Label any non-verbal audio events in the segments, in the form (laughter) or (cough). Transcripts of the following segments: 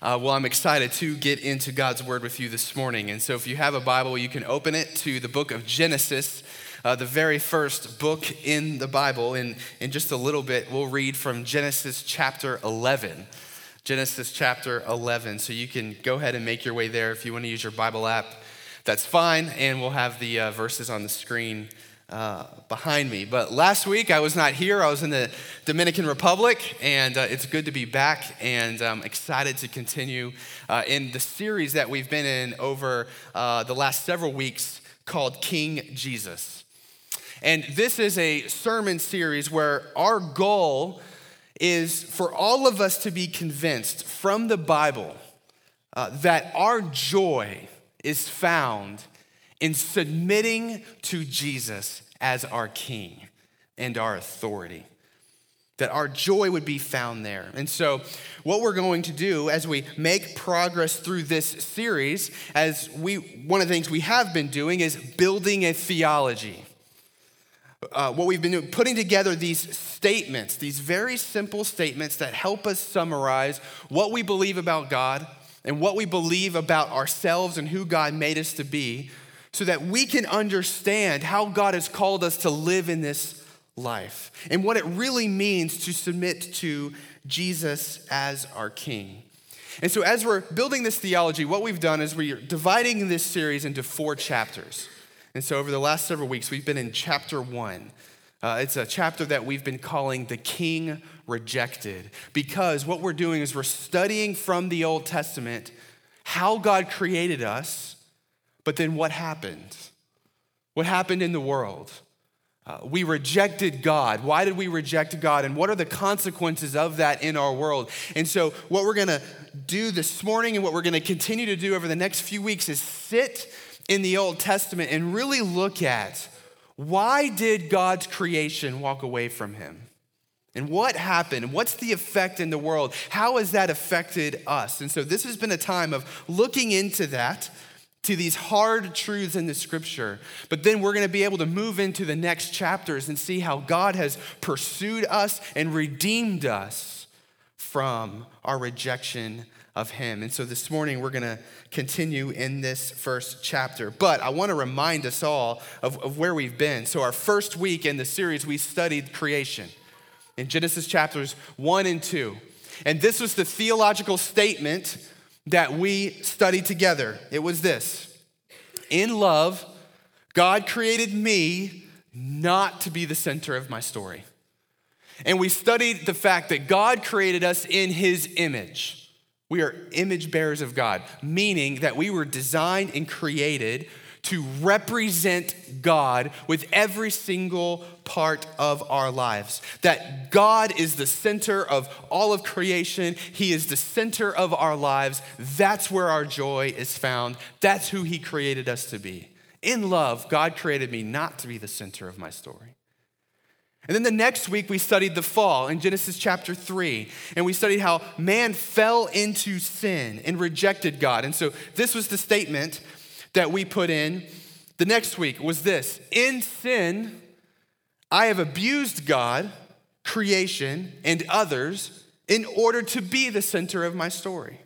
Uh, well, I'm excited to get into God's Word with you this morning. And so, if you have a Bible, you can open it to the book of Genesis, uh, the very first book in the Bible. And in just a little bit, we'll read from Genesis chapter 11. Genesis chapter 11. So, you can go ahead and make your way there if you want to use your Bible app. That's fine. And we'll have the uh, verses on the screen uh, behind me. But last week I was not here. I was in the Dominican Republic, and uh, it's good to be back and I'm excited to continue uh, in the series that we've been in over uh, the last several weeks called King Jesus. And this is a sermon series where our goal is for all of us to be convinced from the Bible uh, that our joy is found in submitting to Jesus as our King and our authority. That our joy would be found there. And so, what we're going to do as we make progress through this series, as we, one of the things we have been doing is building a theology. Uh, what we've been doing, putting together these statements, these very simple statements that help us summarize what we believe about God and what we believe about ourselves and who God made us to be, so that we can understand how God has called us to live in this life and what it really means to submit to Jesus as our King. And so, as we're building this theology, what we've done is we're dividing this series into four chapters. And so, over the last several weeks, we've been in chapter one. Uh, it's a chapter that we've been calling the King Rejected because what we're doing is we're studying from the Old Testament how God created us but then what happened? What happened in the world? Uh, we rejected God. Why did we reject God? And what are the consequences of that in our world? And so, what we're going to do this morning and what we're going to continue to do over the next few weeks is sit in the Old Testament and really look at why did God's creation walk away from him? And what happened? What's the effect in the world? How has that affected us? And so, this has been a time of looking into that to these hard truths in the scripture. But then we're going to be able to move into the next chapters and see how God has pursued us and redeemed us from our rejection of Him. And so this morning we're going to continue in this first chapter. But I want to remind us all of, of where we've been. So, our first week in the series, we studied creation in Genesis chapters 1 and 2. And this was the theological statement that we studied together. It was this In love, God created me not to be the center of my story. And we studied the fact that God created us in his image. We are image bearers of God, meaning that we were designed and created to represent God with every single part of our lives. That God is the center of all of creation, He is the center of our lives. That's where our joy is found. That's who He created us to be. In love, God created me not to be the center of my story. And then the next week, we studied the fall in Genesis chapter 3. And we studied how man fell into sin and rejected God. And so this was the statement that we put in the next week was this In sin, I have abused God, creation, and others in order to be the center of my story.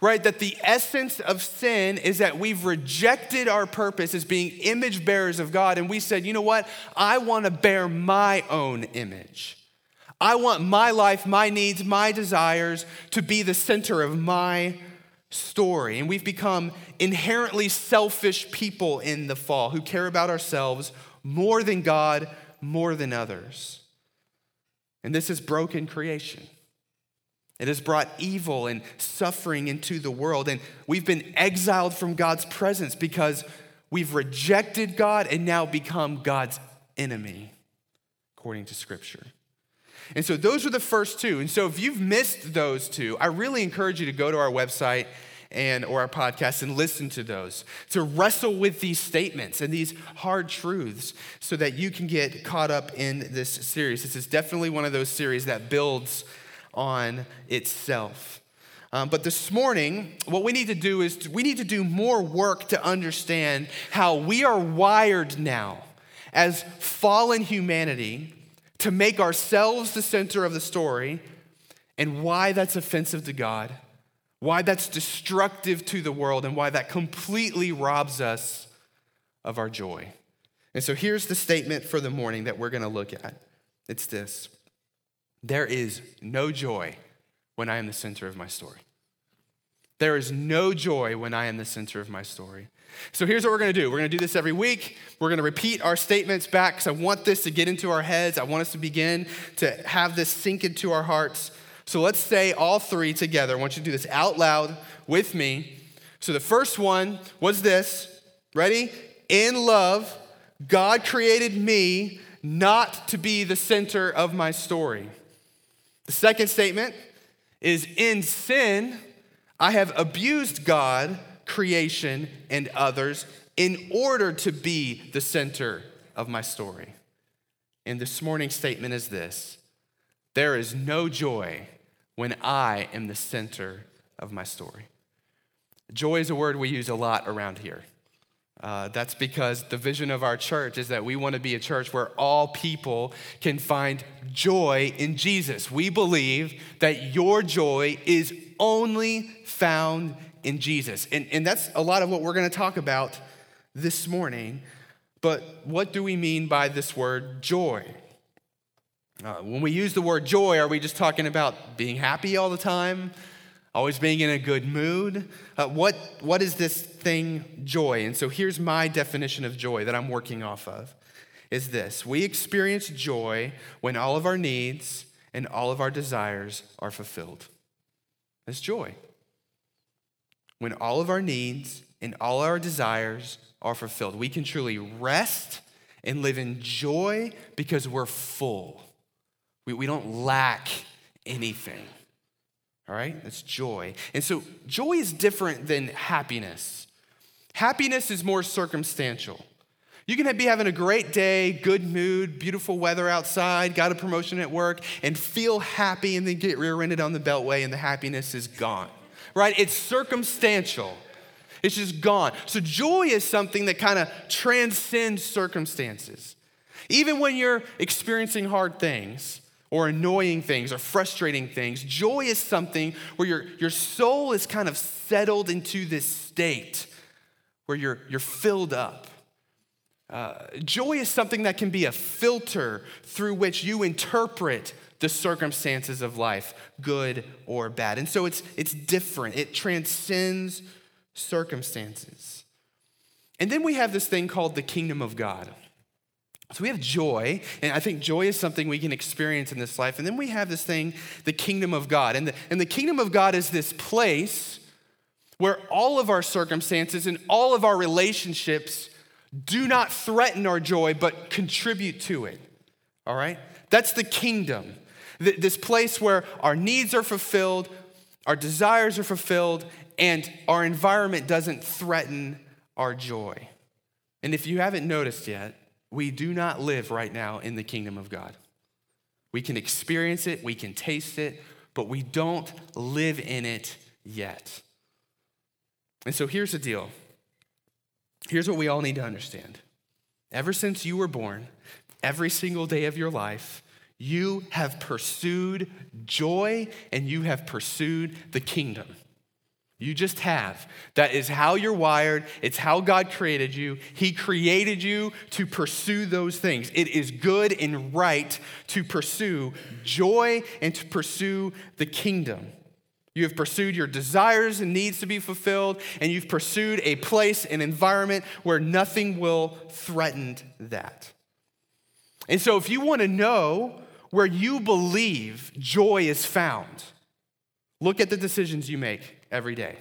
Right? That the essence of sin is that we've rejected our purpose as being image bearers of God, and we said, you know what? I want to bear my own image. I want my life, my needs, my desires to be the center of my story. And we've become inherently selfish people in the fall who care about ourselves more than God, more than others. And this has broken creation. It has brought evil and suffering into the world. And we've been exiled from God's presence because we've rejected God and now become God's enemy, according to Scripture. And so those are the first two. And so if you've missed those two, I really encourage you to go to our website and or our podcast and listen to those to wrestle with these statements and these hard truths so that you can get caught up in this series. This is definitely one of those series that builds on itself. Um, but this morning what we need to do is we need to do more work to understand how we are wired now as fallen humanity to make ourselves the center of the story and why that's offensive to God why that's destructive to the world, and why that completely robs us of our joy. And so here's the statement for the morning that we're going to look at it's this There is no joy when I am the center of my story. There is no joy when I am the center of my story. So here's what we're gonna do. We're gonna do this every week. We're gonna repeat our statements back because I want this to get into our heads. I want us to begin to have this sink into our hearts. So let's say all three together. I want you to do this out loud with me. So the first one was this. Ready? In love, God created me not to be the center of my story. The second statement is in sin, I have abused God, creation, and others in order to be the center of my story. And this morning's statement is this there is no joy when I am the center of my story. Joy is a word we use a lot around here. Uh, that's because the vision of our church is that we want to be a church where all people can find joy in Jesus. We believe that your joy is only found in Jesus. And, and that's a lot of what we're going to talk about this morning. But what do we mean by this word joy? Uh, when we use the word joy, are we just talking about being happy all the time? Always being in a good mood? Uh, what, what is this thing joy? And so here's my definition of joy that I'm working off of is this. We experience joy when all of our needs and all of our desires are fulfilled. That's joy. When all of our needs and all our desires are fulfilled, we can truly rest and live in joy because we're full. We, we don't lack anything. All right? That's joy. And so joy is different than happiness. Happiness is more circumstantial. You can be having a great day, good mood, beautiful weather outside, got a promotion at work, and feel happy and then get rear ended on the beltway and the happiness is gone. Right? It's circumstantial. It's just gone. So joy is something that kind of transcends circumstances. Even when you're experiencing hard things, or annoying things or frustrating things. Joy is something where your, your soul is kind of settled into this state where you're, you're filled up. Uh, joy is something that can be a filter through which you interpret the circumstances of life, good or bad. And so it's, it's different, it transcends circumstances. And then we have this thing called the kingdom of God. So we have joy, and I think joy is something we can experience in this life. And then we have this thing, the kingdom of God. And the, and the kingdom of God is this place where all of our circumstances and all of our relationships do not threaten our joy, but contribute to it. All right? That's the kingdom. This place where our needs are fulfilled, our desires are fulfilled, and our environment doesn't threaten our joy. And if you haven't noticed yet, we do not live right now in the kingdom of God. We can experience it, we can taste it, but we don't live in it yet. And so here's the deal. Here's what we all need to understand. Ever since you were born, every single day of your life, you have pursued joy and you have pursued the kingdom. You just have. That is how you're wired. It's how God created you. He created you to pursue those things. It is good and right to pursue joy and to pursue the kingdom. You have pursued your desires and needs to be fulfilled, and you've pursued a place, an environment where nothing will threaten that. And so, if you want to know where you believe joy is found, look at the decisions you make every day.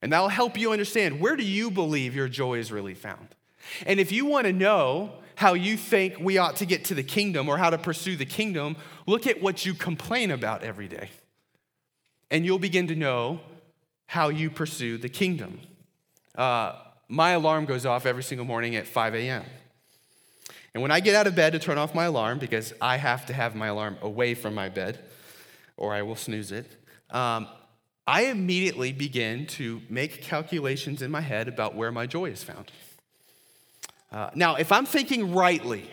And that'll help you understand where do you believe your joy is really found? And if you want to know how you think we ought to get to the kingdom or how to pursue the kingdom, look at what you complain about every day. And you'll begin to know how you pursue the kingdom. Uh, my alarm goes off every single morning at 5 a.m. And when I get out of bed to turn off my alarm, because I have to have my alarm away from my bed or I will snooze it, um, I immediately begin to make calculations in my head about where my joy is found. Uh, now, if I'm thinking rightly,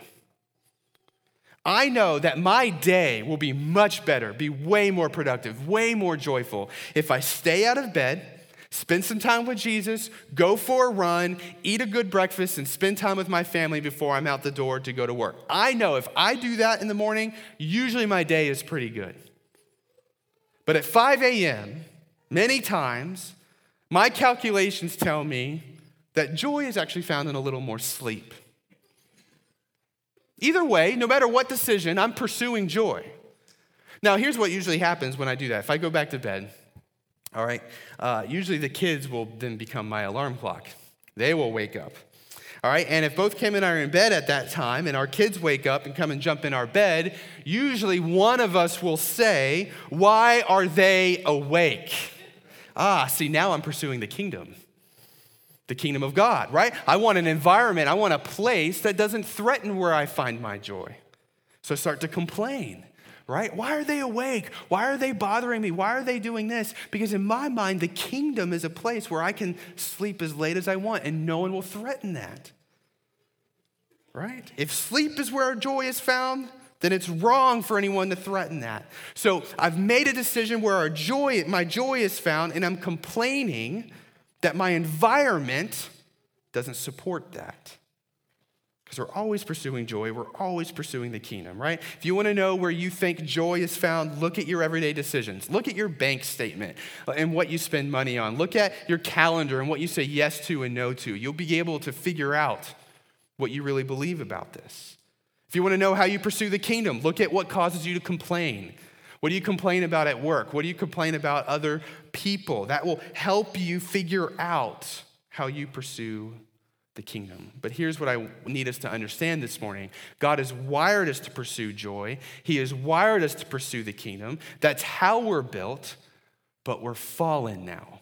I know that my day will be much better, be way more productive, way more joyful if I stay out of bed, spend some time with Jesus, go for a run, eat a good breakfast, and spend time with my family before I'm out the door to go to work. I know if I do that in the morning, usually my day is pretty good. But at 5 a.m., many times, my calculations tell me that joy is actually found in a little more sleep. Either way, no matter what decision, I'm pursuing joy. Now, here's what usually happens when I do that. If I go back to bed, all right, uh, usually the kids will then become my alarm clock. They will wake up. All right, and if both Kim and I are in bed at that time and our kids wake up and come and jump in our bed, usually one of us will say, Why are they awake? Ah, see, now I'm pursuing the kingdom the kingdom of God, right? I want an environment, I want a place that doesn't threaten where I find my joy. So I start to complain, right? Why are they awake? Why are they bothering me? Why are they doing this? Because in my mind, the kingdom is a place where I can sleep as late as I want and no one will threaten that, right? If sleep is where joy is found, then it's wrong for anyone to threaten that. So I've made a decision where our joy, my joy is found, and I'm complaining that my environment doesn't support that. Because we're always pursuing joy, we're always pursuing the kingdom, right? If you want to know where you think joy is found, look at your everyday decisions. Look at your bank statement uh, and what you spend money on. Look at your calendar and what you say yes to and no to. You'll be able to figure out what you really believe about this. If you want to know how you pursue the kingdom, look at what causes you to complain. What do you complain about at work? What do you complain about other people? That will help you figure out how you pursue the kingdom. But here's what I need us to understand this morning God has wired us to pursue joy, He has wired us to pursue the kingdom. That's how we're built, but we're fallen now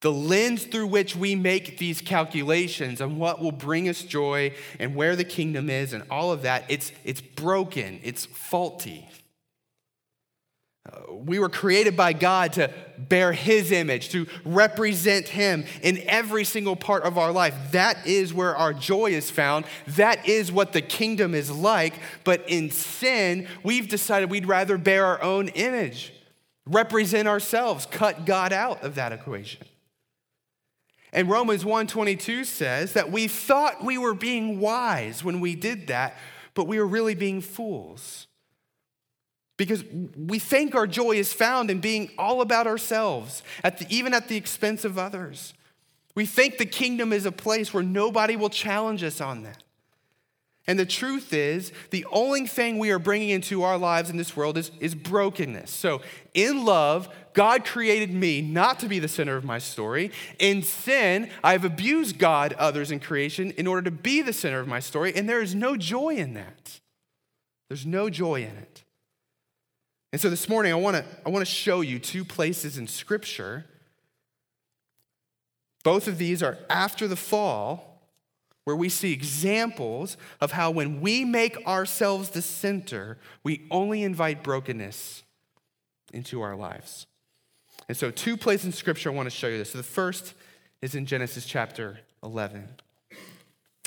the lens through which we make these calculations on what will bring us joy and where the kingdom is and all of that, it's, it's broken, it's faulty. Uh, we were created by God to bear His image, to represent Him in every single part of our life. That is where our joy is found. That is what the kingdom is like. But in sin, we've decided we'd rather bear our own image, represent ourselves, cut God out of that equation. And Romans 1:22 says that we thought we were being wise when we did that, but we were really being fools. Because we think our joy is found in being all about ourselves, at the, even at the expense of others. We think the kingdom is a place where nobody will challenge us on that. And the truth is, the only thing we are bringing into our lives in this world is, is brokenness. So, in love, God created me not to be the center of my story. In sin, I've abused God, others, in creation in order to be the center of my story, and there is no joy in that. There's no joy in it. And so this morning, I want to I want to show you two places in Scripture. Both of these are after the fall where we see examples of how when we make ourselves the center, we only invite brokenness into our lives. And so, two places in Scripture I want to show you this. So the first is in Genesis chapter 11.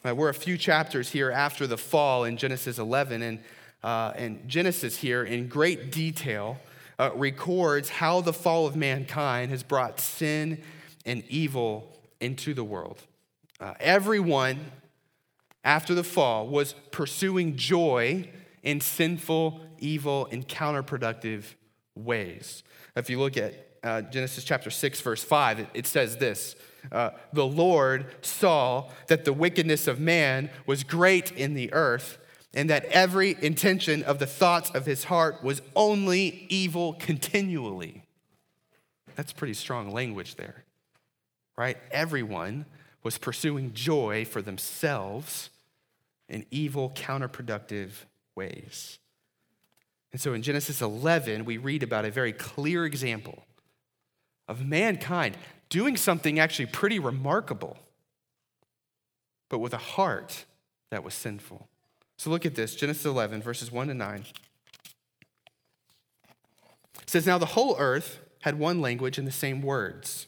Uh, we're a few chapters here after the fall in Genesis 11, and, uh, and Genesis here, in great detail, uh, records how the fall of mankind has brought sin and evil into the world. Uh, everyone after the fall was pursuing joy in sinful, evil, and counterproductive ways. If you look at uh, Genesis chapter 6, verse 5, it, it says this uh, The Lord saw that the wickedness of man was great in the earth, and that every intention of the thoughts of his heart was only evil continually. That's pretty strong language there, right? Everyone was pursuing joy for themselves in evil, counterproductive ways. And so in Genesis 11, we read about a very clear example of mankind doing something actually pretty remarkable, but with a heart that was sinful. So look at this Genesis 11, verses 1 to 9. It says, Now the whole earth had one language and the same words.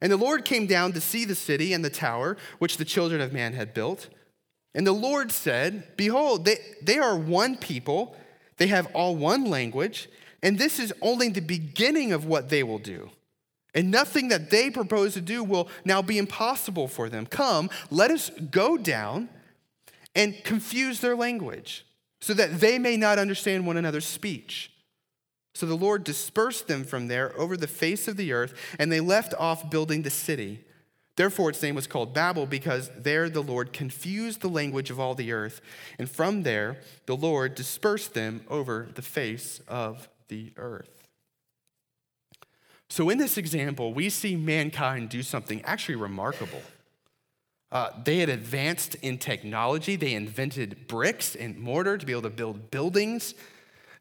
And the Lord came down to see the city and the tower which the children of man had built. And the Lord said, Behold, they, they are one people, they have all one language, and this is only the beginning of what they will do. And nothing that they propose to do will now be impossible for them. Come, let us go down and confuse their language so that they may not understand one another's speech. So the Lord dispersed them from there over the face of the earth, and they left off building the city. Therefore, its name was called Babel, because there the Lord confused the language of all the earth. And from there, the Lord dispersed them over the face of the earth. So, in this example, we see mankind do something actually remarkable. Uh, they had advanced in technology. They invented bricks and mortar to be able to build buildings.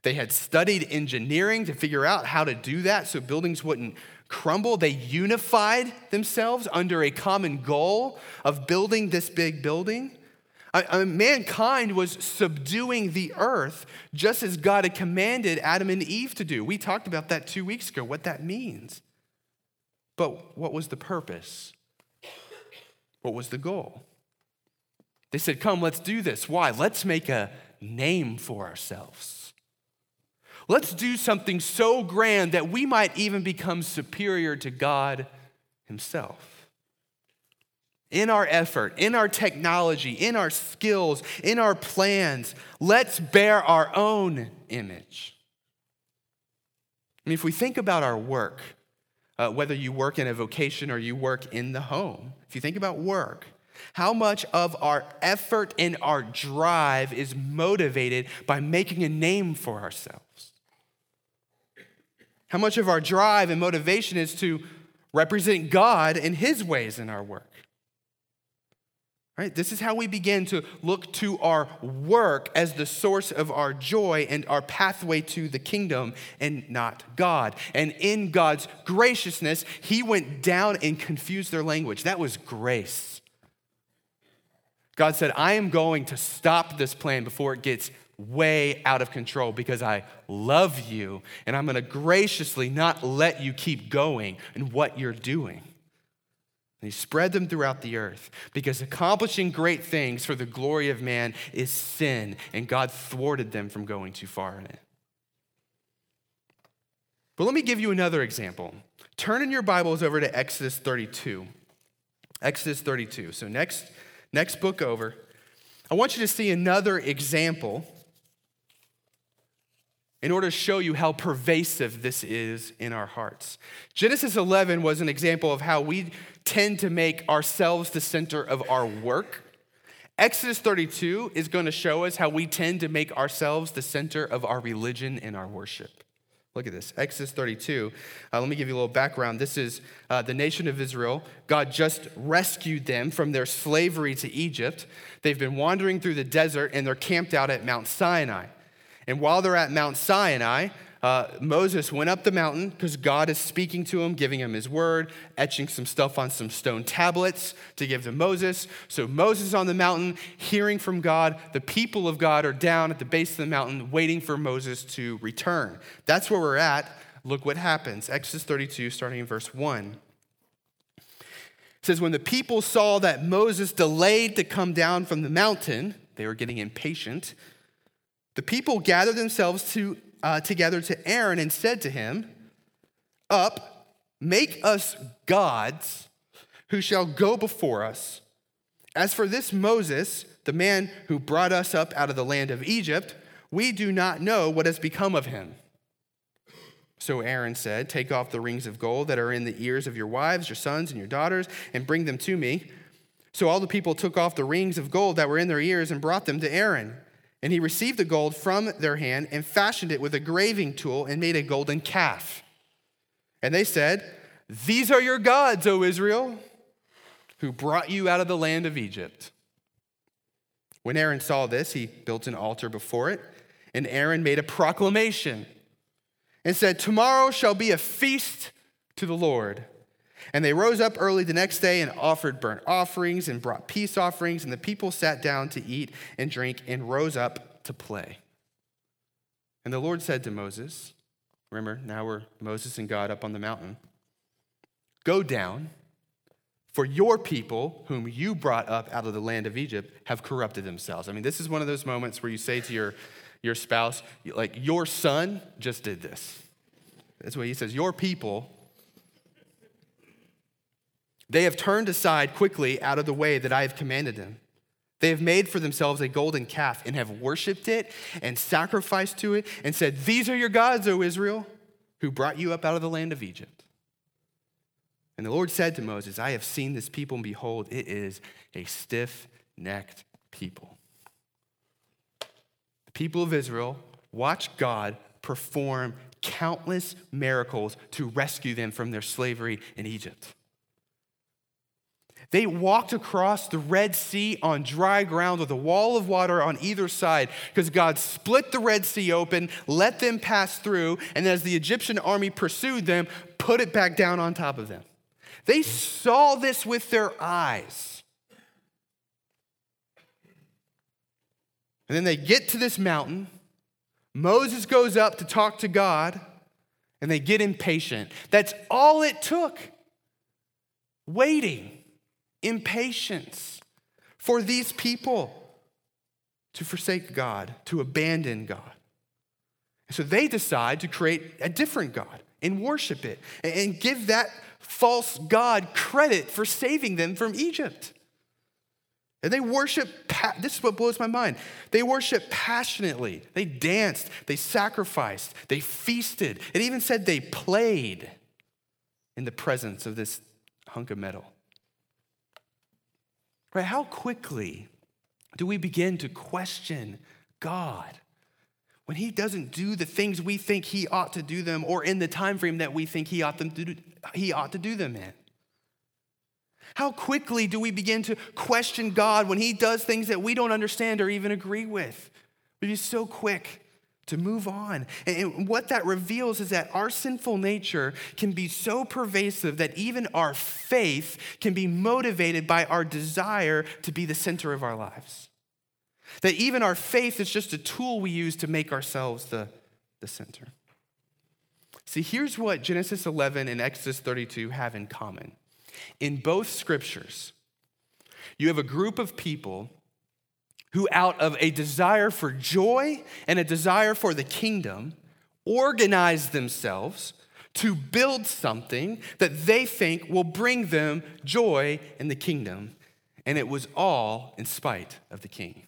They had studied engineering to figure out how to do that so buildings wouldn't crumble. They unified themselves under a common goal of building this big building. I, I, mankind was subduing the earth just as God had commanded Adam and Eve to do. We talked about that two weeks ago, what that means. But what was the purpose? What was the goal? They said, Come, let's do this. Why? Let's make a name for ourselves. Let's do something so grand that we might even become superior to God Himself. In our effort, in our technology, in our skills, in our plans, let's bear our own image. I mean, if we think about our work, uh, whether you work in a vocation or you work in the home, if you think about work, how much of our effort and our drive is motivated by making a name for ourselves? How much of our drive and motivation is to represent God in His ways in our work? Right? This is how we begin to look to our work as the source of our joy and our pathway to the kingdom and not God. And in God's graciousness, He went down and confused their language. That was grace. God said, I am going to stop this plan before it gets way out of control because I love you and I'm going to graciously not let you keep going in what you're doing. And he spread them throughout the earth because accomplishing great things for the glory of man is sin, and God thwarted them from going too far in it. But let me give you another example. Turn in your Bibles over to Exodus 32. Exodus 32. So, next, next book over, I want you to see another example in order to show you how pervasive this is in our hearts. Genesis 11 was an example of how we tend to make ourselves the center of our work. Exodus 32 is going to show us how we tend to make ourselves the center of our religion and our worship. Look at this Exodus 32. Uh, let me give you a little background. This is uh, the nation of Israel. God just rescued them from their slavery to Egypt. They've been wandering through the desert and they're camped out at Mount Sinai. And while they're at Mount Sinai, uh, Moses went up the mountain because God is speaking to him, giving him his word, etching some stuff on some stone tablets to give to Moses. So Moses on the mountain, hearing from God. The people of God are down at the base of the mountain, waiting for Moses to return. That's where we're at. Look what happens. Exodus 32, starting in verse 1. It says, When the people saw that Moses delayed to come down from the mountain, they were getting impatient. The people gathered themselves to uh, together to Aaron and said to him, Up, make us gods who shall go before us. As for this Moses, the man who brought us up out of the land of Egypt, we do not know what has become of him. So Aaron said, Take off the rings of gold that are in the ears of your wives, your sons, and your daughters, and bring them to me. So all the people took off the rings of gold that were in their ears and brought them to Aaron. And he received the gold from their hand and fashioned it with a graving tool and made a golden calf. And they said, These are your gods, O Israel, who brought you out of the land of Egypt. When Aaron saw this, he built an altar before it, and Aaron made a proclamation and said, Tomorrow shall be a feast to the Lord. And they rose up early the next day and offered burnt offerings and brought peace offerings, and the people sat down to eat and drink and rose up to play. And the Lord said to Moses, Remember, now we're Moses and God up on the mountain. Go down, for your people, whom you brought up out of the land of Egypt, have corrupted themselves. I mean, this is one of those moments where you say to your, your spouse, like, your son just did this. That's what he says. Your people, they have turned aside quickly out of the way that I have commanded them. They have made for themselves a golden calf and have worshiped it and sacrificed to it and said, These are your gods, O Israel, who brought you up out of the land of Egypt. And the Lord said to Moses, I have seen this people, and behold, it is a stiff necked people. The people of Israel watch God perform countless miracles to rescue them from their slavery in Egypt. They walked across the Red Sea on dry ground with a wall of water on either side because God split the Red Sea open, let them pass through, and as the Egyptian army pursued them, put it back down on top of them. They saw this with their eyes. And then they get to this mountain. Moses goes up to talk to God, and they get impatient. That's all it took. Waiting, impatience for these people to forsake God, to abandon God. So they decide to create a different God and worship it and give that false God credit for saving them from Egypt. And they worship, this is what blows my mind. They worship passionately. They danced, they sacrificed, they feasted. It even said they played in the presence of this hunk of metal. Right? How quickly do we begin to question God? when he doesn't do the things we think he ought to do them or in the time frame that we think he ought, them to do, he ought to do them in how quickly do we begin to question god when he does things that we don't understand or even agree with we be so quick to move on and what that reveals is that our sinful nature can be so pervasive that even our faith can be motivated by our desire to be the center of our lives that even our faith is just a tool we use to make ourselves the, the center. See, here's what Genesis 11 and Exodus 32 have in common. In both scriptures, you have a group of people who, out of a desire for joy and a desire for the kingdom, organize themselves to build something that they think will bring them joy in the kingdom. And it was all in spite of the king.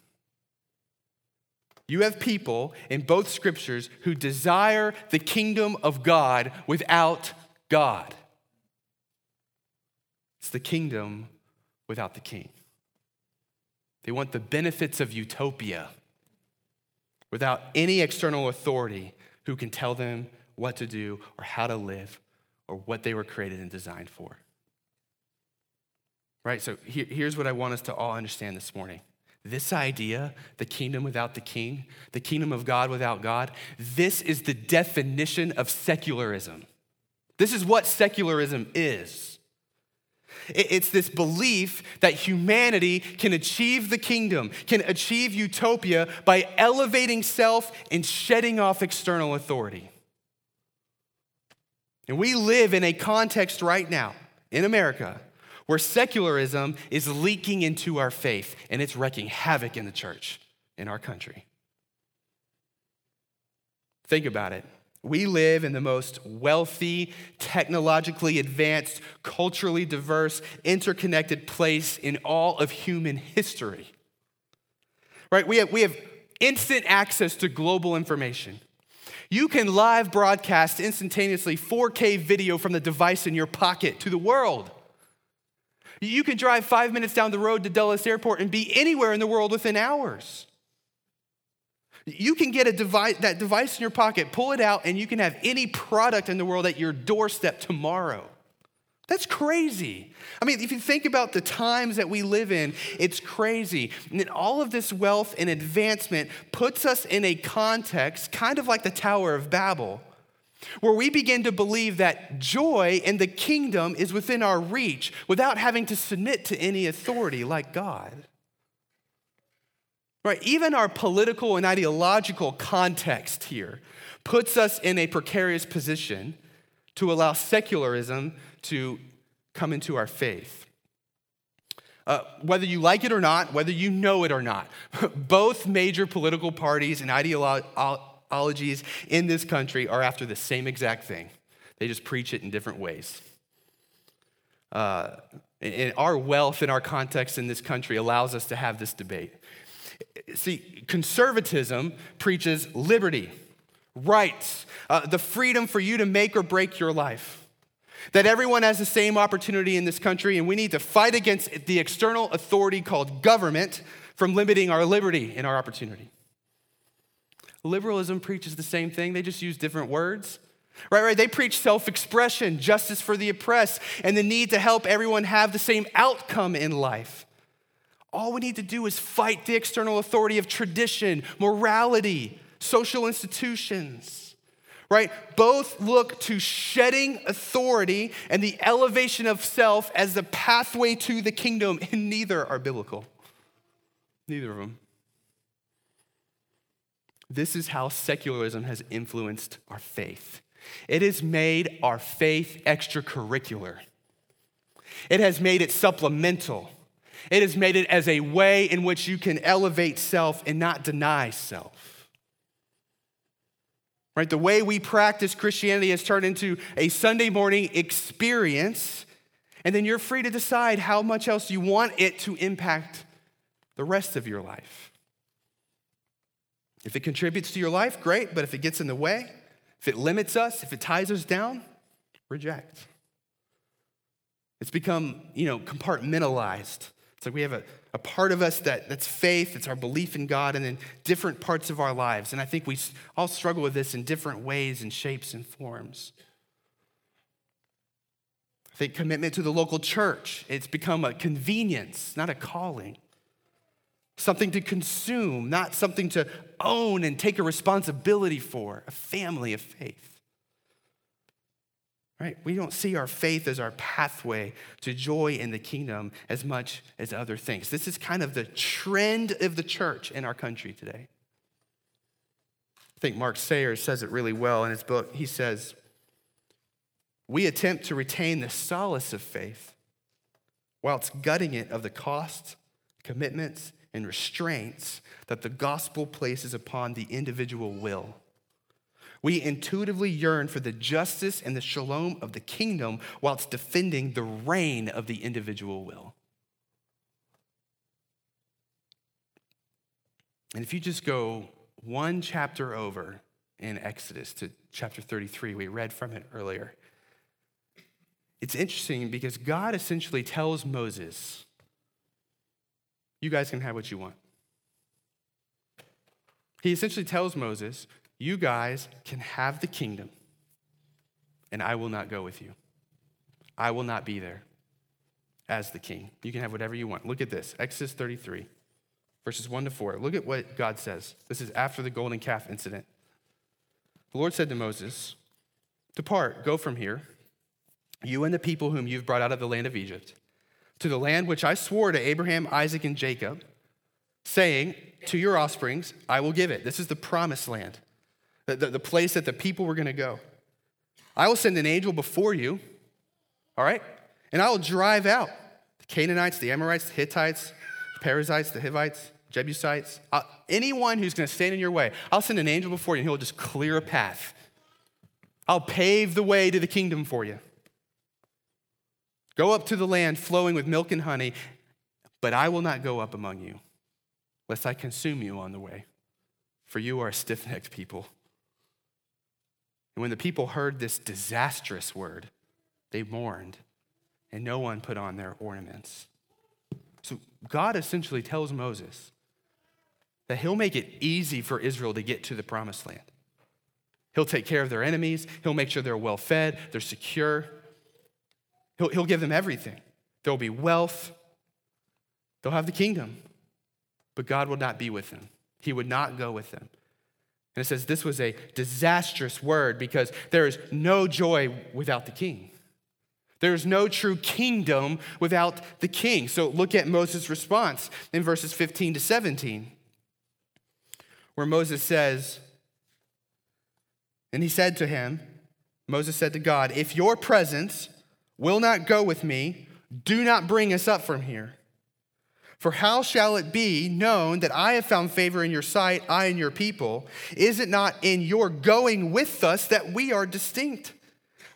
You have people in both scriptures who desire the kingdom of God without God. It's the kingdom without the king. They want the benefits of utopia without any external authority who can tell them what to do or how to live or what they were created and designed for. Right? So here's what I want us to all understand this morning this idea, the kingdom without the king, the kingdom of God without God, this is the definition of secularism. This is what secularism is. It's this belief that humanity can achieve the kingdom, can achieve utopia by elevating self and shedding off external authority. And we live in a context right now in America where secularism is leaking into our faith and it's wreaking havoc in the church in our country. Think about it. We live in the most wealthy, technologically advanced, culturally diverse, interconnected place in all of human history. Right? We have, we have instant access to global information. You can live broadcast instantaneously 4K video from the device in your pocket to the world. You can drive five minutes down the road to Dulles Airport and be anywhere in the world within hours. You can get a device, that device in your pocket, pull it out, and you can have any product in the world at your doorstep tomorrow. That's crazy. I mean, if you think about the times that we live in, it's crazy. And all of this wealth and advancement puts us in a context, kind of like the Tower of Babel, where we begin to believe that joy in the kingdom is within our reach without having to submit to any authority like God. Right? Even our political and ideological context here puts us in a precarious position to allow secularism to come into our faith. Uh, whether you like it or not, whether you know it or not, (laughs) both major political parties and ideologies in this country are after the same exact thing. They just preach it in different ways. Uh, and our wealth and our context in this country allows us to have this debate. See, conservatism preaches liberty, rights, uh, the freedom for you to make or break your life that everyone has the same opportunity in this country, and we need to fight against the external authority called government from limiting our liberty and our opportunity. Liberalism preaches the same thing, they just use different words. Right, right. They preach self expression, justice for the oppressed, and the need to help everyone have the same outcome in life. All we need to do is fight the external authority of tradition, morality, social institutions right? Both look to shedding authority and the elevation of self as the pathway to the kingdom, and neither are biblical. Neither of them. This is how secularism has influenced our faith. It has made our faith extracurricular. It has made it supplemental. It has made it as a way in which you can elevate self and not deny self. Right? The way we practice Christianity has turned into a Sunday morning experience, and then you're free to decide how much else you want it to impact the rest of your life. If it contributes to your life, great, but if it gets in the way, if it limits us, if it ties us down, reject. It's become, you know, compartmentalized. It's like we have a, a part of us that, that's faith, it's our belief in God, and then different parts of our lives. And I think we all struggle with this in different ways and shapes and forms. I think commitment to the local church, it's become a convenience, not a calling. Something to consume, not something to own and take a responsibility for, a family of faith. Right? We don't see our faith as our pathway to joy in the kingdom as much as other things. This is kind of the trend of the church in our country today. I think Mark Sayers says it really well in his book. He says, We attempt to retain the solace of faith whilst gutting it of the costs, commitments, and restraints that the gospel places upon the individual will. We intuitively yearn for the justice and the shalom of the kingdom whilst defending the reign of the individual will. And if you just go one chapter over in Exodus to chapter 33, we read from it earlier. It's interesting because God essentially tells Moses, You guys can have what you want. He essentially tells Moses, you guys can have the kingdom, and I will not go with you. I will not be there as the king. You can have whatever you want. Look at this Exodus 33, verses 1 to 4. Look at what God says. This is after the golden calf incident. The Lord said to Moses, Depart, go from here, you and the people whom you've brought out of the land of Egypt, to the land which I swore to Abraham, Isaac, and Jacob, saying, To your offsprings I will give it. This is the promised land the, the, place that the people were going to go. I will send an angel before you, all right? And I will drive out the Canaanites, the Amorites, the Hittites, the Perizzites, the Hivites, Jebusites, uh, anyone who's going to stand in your way. I'll send an angel before you, and he'll just clear a path. I'll pave the way to the kingdom for you. Go up to the land flowing with milk and honey, but I will not go up among you, lest I consume you on the way, for you are a stiff necked people. And when the people heard this disastrous word, they mourned, and no one put on their ornaments. So God essentially tells Moses that he'll make it easy for Israel to get to the promised land. He'll take care of their enemies, he'll make sure they're well fed, they're secure. He'll, he'll give them everything. There'll be wealth, they'll have the kingdom, but God will not be with them. He would not go with them. And it says this was a disastrous word because there is no joy without the king. There is no true kingdom without the king. So look at Moses' response in verses 15 to 17, where Moses says, And he said to him, Moses said to God, If your presence will not go with me, do not bring us up from here. For how shall it be known that I have found favor in your sight, I and your people? Is it not in your going with us that we are distinct,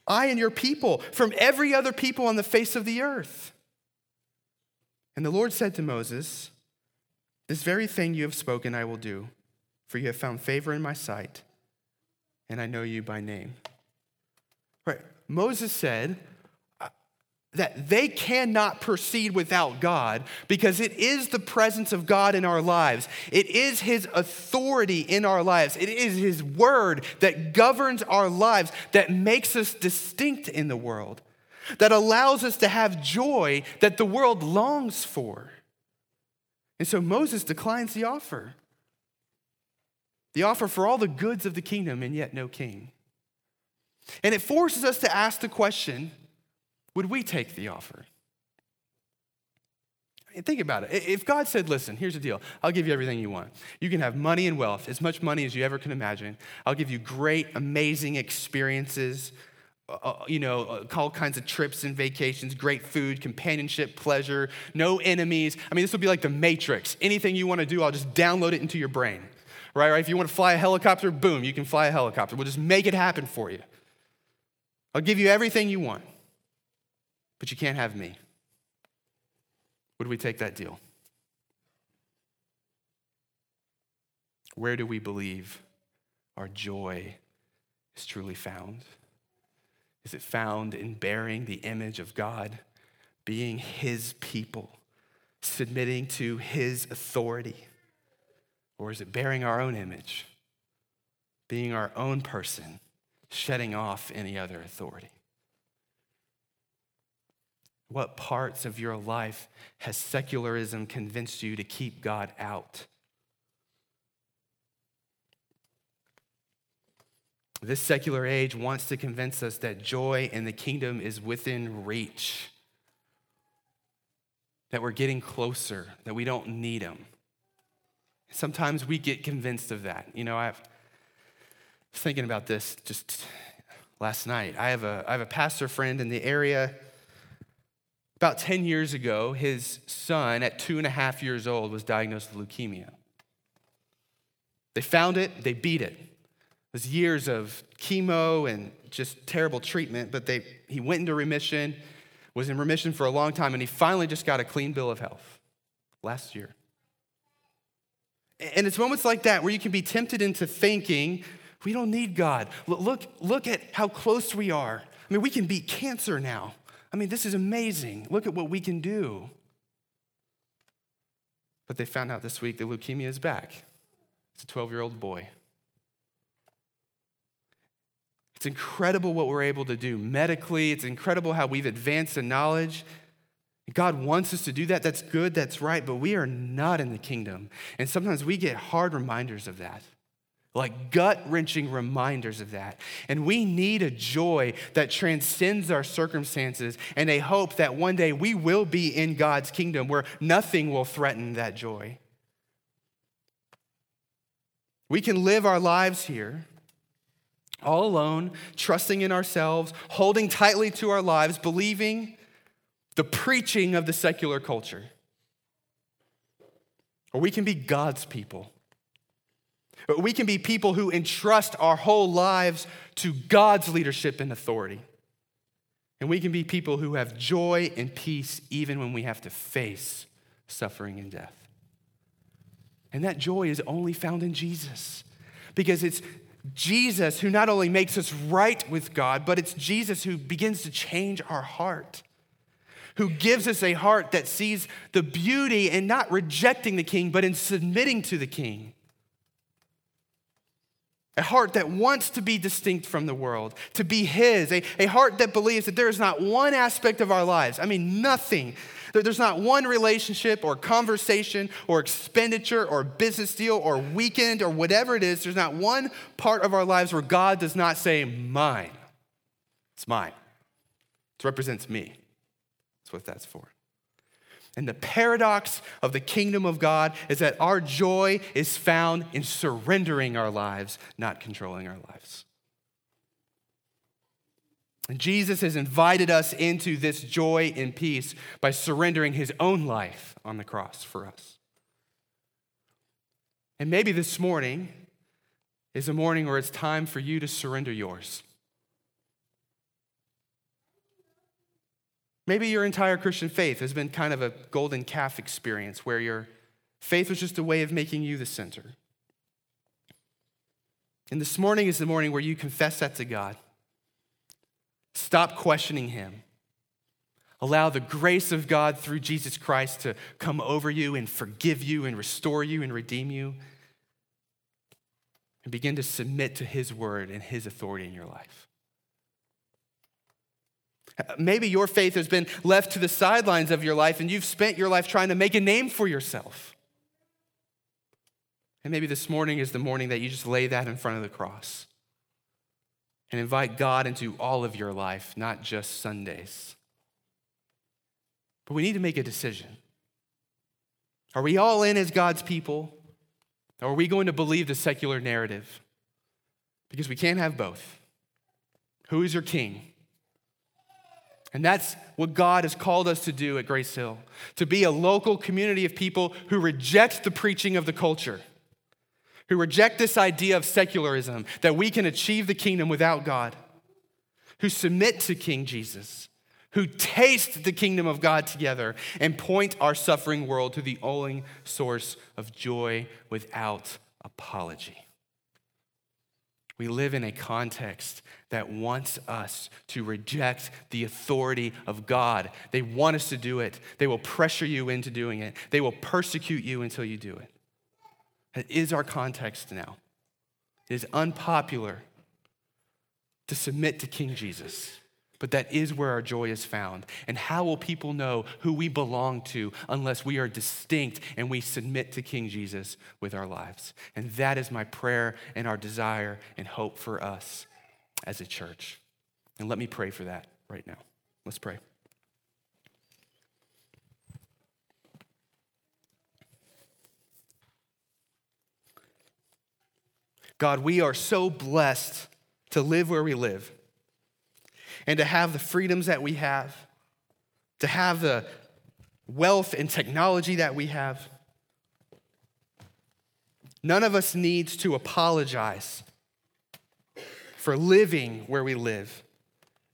I and your people, from every other people on the face of the earth? And the Lord said to Moses, This very thing you have spoken I will do, for you have found favor in my sight, and I know you by name. Right. Moses said, that they cannot proceed without God because it is the presence of God in our lives. It is His authority in our lives. It is His word that governs our lives, that makes us distinct in the world, that allows us to have joy that the world longs for. And so Moses declines the offer the offer for all the goods of the kingdom and yet no king. And it forces us to ask the question would we take the offer? think about it. If God said, listen, here's the deal I'll give you everything you want. You can have money and wealth, as much money as you ever can imagine. I'll give you great, amazing experiences, uh, uh you know, uh, all kinds of trips and vacations, great food, companionship, pleasure, no enemies. I mean, this will be like the Matrix. Anything you want to do, I'll just download it into your brain. Right, right? If you want to fly a helicopter, boom, you can fly a helicopter. We'll just make it happen for you. I'll give you everything you want but you can't have me. Would we take that deal? Where do we believe our joy is truly found? Is it found in bearing the image of God, being His people, submitting to His authority? Or is it bearing our own image, being our own person, shedding off any other authority? What parts of your life has secularism convinced you to keep God out? This secular age wants to convince us that joy in the kingdom is within reach, that we're getting closer, that we don't need Him. Sometimes we get convinced of that. You know, I was thinking about this just last night. I have a, I have a pastor friend in the area about 10 years ago, his son, at two and a half years old, was diagnosed with leukemia. They found it, they beat it. It was years of chemo and just terrible treatment, but they, he went into remission, was in remission for a long time, and he finally just got a clean bill of health last year. And it's moments like that where you can be tempted into thinking, we don't need God. Look, look at how close we are. I mean, we can beat cancer now. I mean, this is amazing. Look at what we can do. But they found out this week that leukemia is back. It's a 12 year old boy. It's incredible what we're able to do medically. It's incredible how we've advanced in knowledge. God wants us to do that. That's good, that's right, but we are not in the kingdom. And sometimes we get hard reminders of that like gut wrenching reminders of that. And we need a joy that transcends our circumstances and a hope that one day we will be in God's kingdom where nothing will threaten that joy. We can live our lives here all alone, trusting in ourselves, holding tightly to our lives, believing the preaching of the secular culture. Or we can be God's people we can be people who entrust our whole lives to God's leadership and authority. And we can be people who have joy and peace even when we have to face suffering and death. And that joy is only found in Jesus because it's Jesus who not only makes us right with God, but it's Jesus who begins to change our heart, who gives us a heart that sees the beauty in not rejecting the king, but in submitting to the king a heart that wants to be distinct from the world, to be His, a, a heart that believes that there is not one aspect of our lives, I mean, nothing There's not one relationship or conversation or expenditure or business deal or weekend or whatever it is, there's not one part of our lives where God does not say, Mine. It's mine. It represents me. That's what that's for. And the paradox of the kingdom of God is that our joy is found in surrendering our lives, not controlling our lives. And Jesus has invited us into this joy and peace by surrendering his own life on the cross for us. And maybe this morning is a morning where it's time for you to surrender yours. Maybe your entire Christian faith has been kind of a golden calf experience where your faith was just a way of making you the center. And this morning is the morning where you confess that to God. Stop questioning Him. Allow the grace of God through Jesus Christ to come over you and forgive you and restore you and redeem you. And begin to submit to His word and His authority in your life. Maybe your faith has been left to the sidelines of your life and you've spent your life trying to make a name for yourself. And maybe this morning is the morning that you just lay that in front of the cross and invite God into all of your life, not just Sundays. But we need to make a decision. Are we all in as God's people? Or are we going to believe the secular narrative? Because we can't have both. Who is your king? And that's what God has called us to do at Grace Hill to be a local community of people who reject the preaching of the culture, who reject this idea of secularism, that we can achieve the kingdom without God, who submit to King Jesus, who taste the kingdom of God together and point our suffering world to the only source of joy without apology. We live in a context that wants us to reject the authority of God. They want us to do it. They will pressure you into doing it. They will persecute you until you do it. That is our context now. It is unpopular to submit to King Jesus. But that is where our joy is found. And how will people know who we belong to unless we are distinct and we submit to King Jesus with our lives? And that is my prayer and our desire and hope for us as a church. And let me pray for that right now. Let's pray. God, we are so blessed to live where we live and to have the freedoms that we have, to have the wealth and technology that we have. None of us needs to apologize for living where we live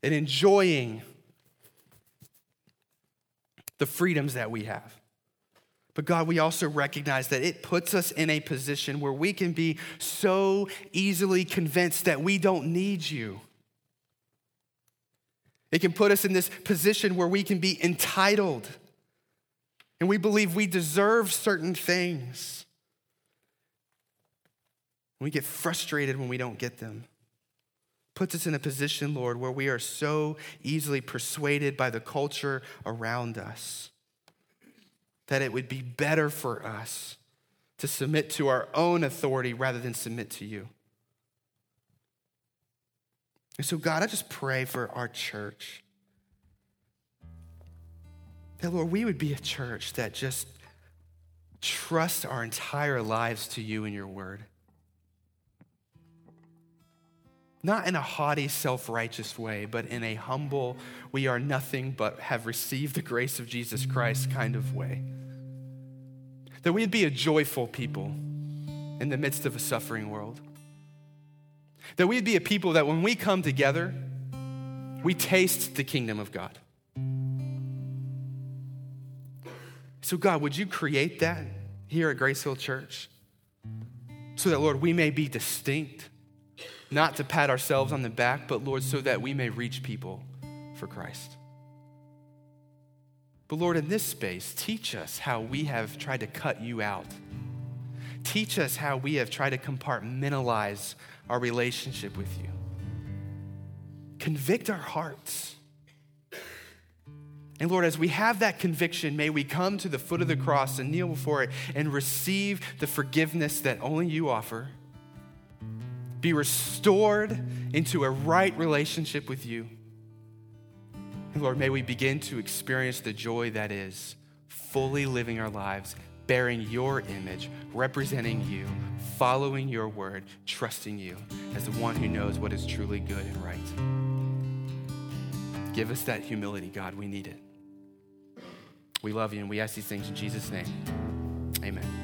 and enjoying the freedoms that we have. But God, we also recognize that it puts us in a position where we can be so easily convinced that we don't need you. It can put us in this position where we can be entitled and we believe we deserve certain things. We get frustrated when we don't get them. Puts us in a position, Lord, where we are so easily persuaded by the culture around us that it would be better for us to submit to our own authority rather than submit to you. And so, God, I just pray for our church. That, Lord, we would be a church that just trusts our entire lives to you and your word. Not in a haughty, self righteous way, but in a humble, we are nothing but have received the grace of Jesus Christ kind of way. That we'd be a joyful people in the midst of a suffering world. That we'd be a people that when we come together, we taste the kingdom of God. So, God, would you create that here at Grace Hill Church? So that, Lord, we may be distinct, not to pat ourselves on the back, but, Lord, so that we may reach people for Christ. But, Lord, in this space, teach us how we have tried to cut you out. Teach us how we have tried to compartmentalize our relationship with you. Convict our hearts And Lord, as we have that conviction, may we come to the foot of the cross and kneel before it and receive the forgiveness that only you offer. Be restored into a right relationship with you. And Lord, may we begin to experience the joy that is fully living our lives, bearing your image, representing you, following your word, trusting you as the one who knows what is truly good and right. Give us that humility, God. We need it. We love you and we ask these things in Jesus' name. Amen.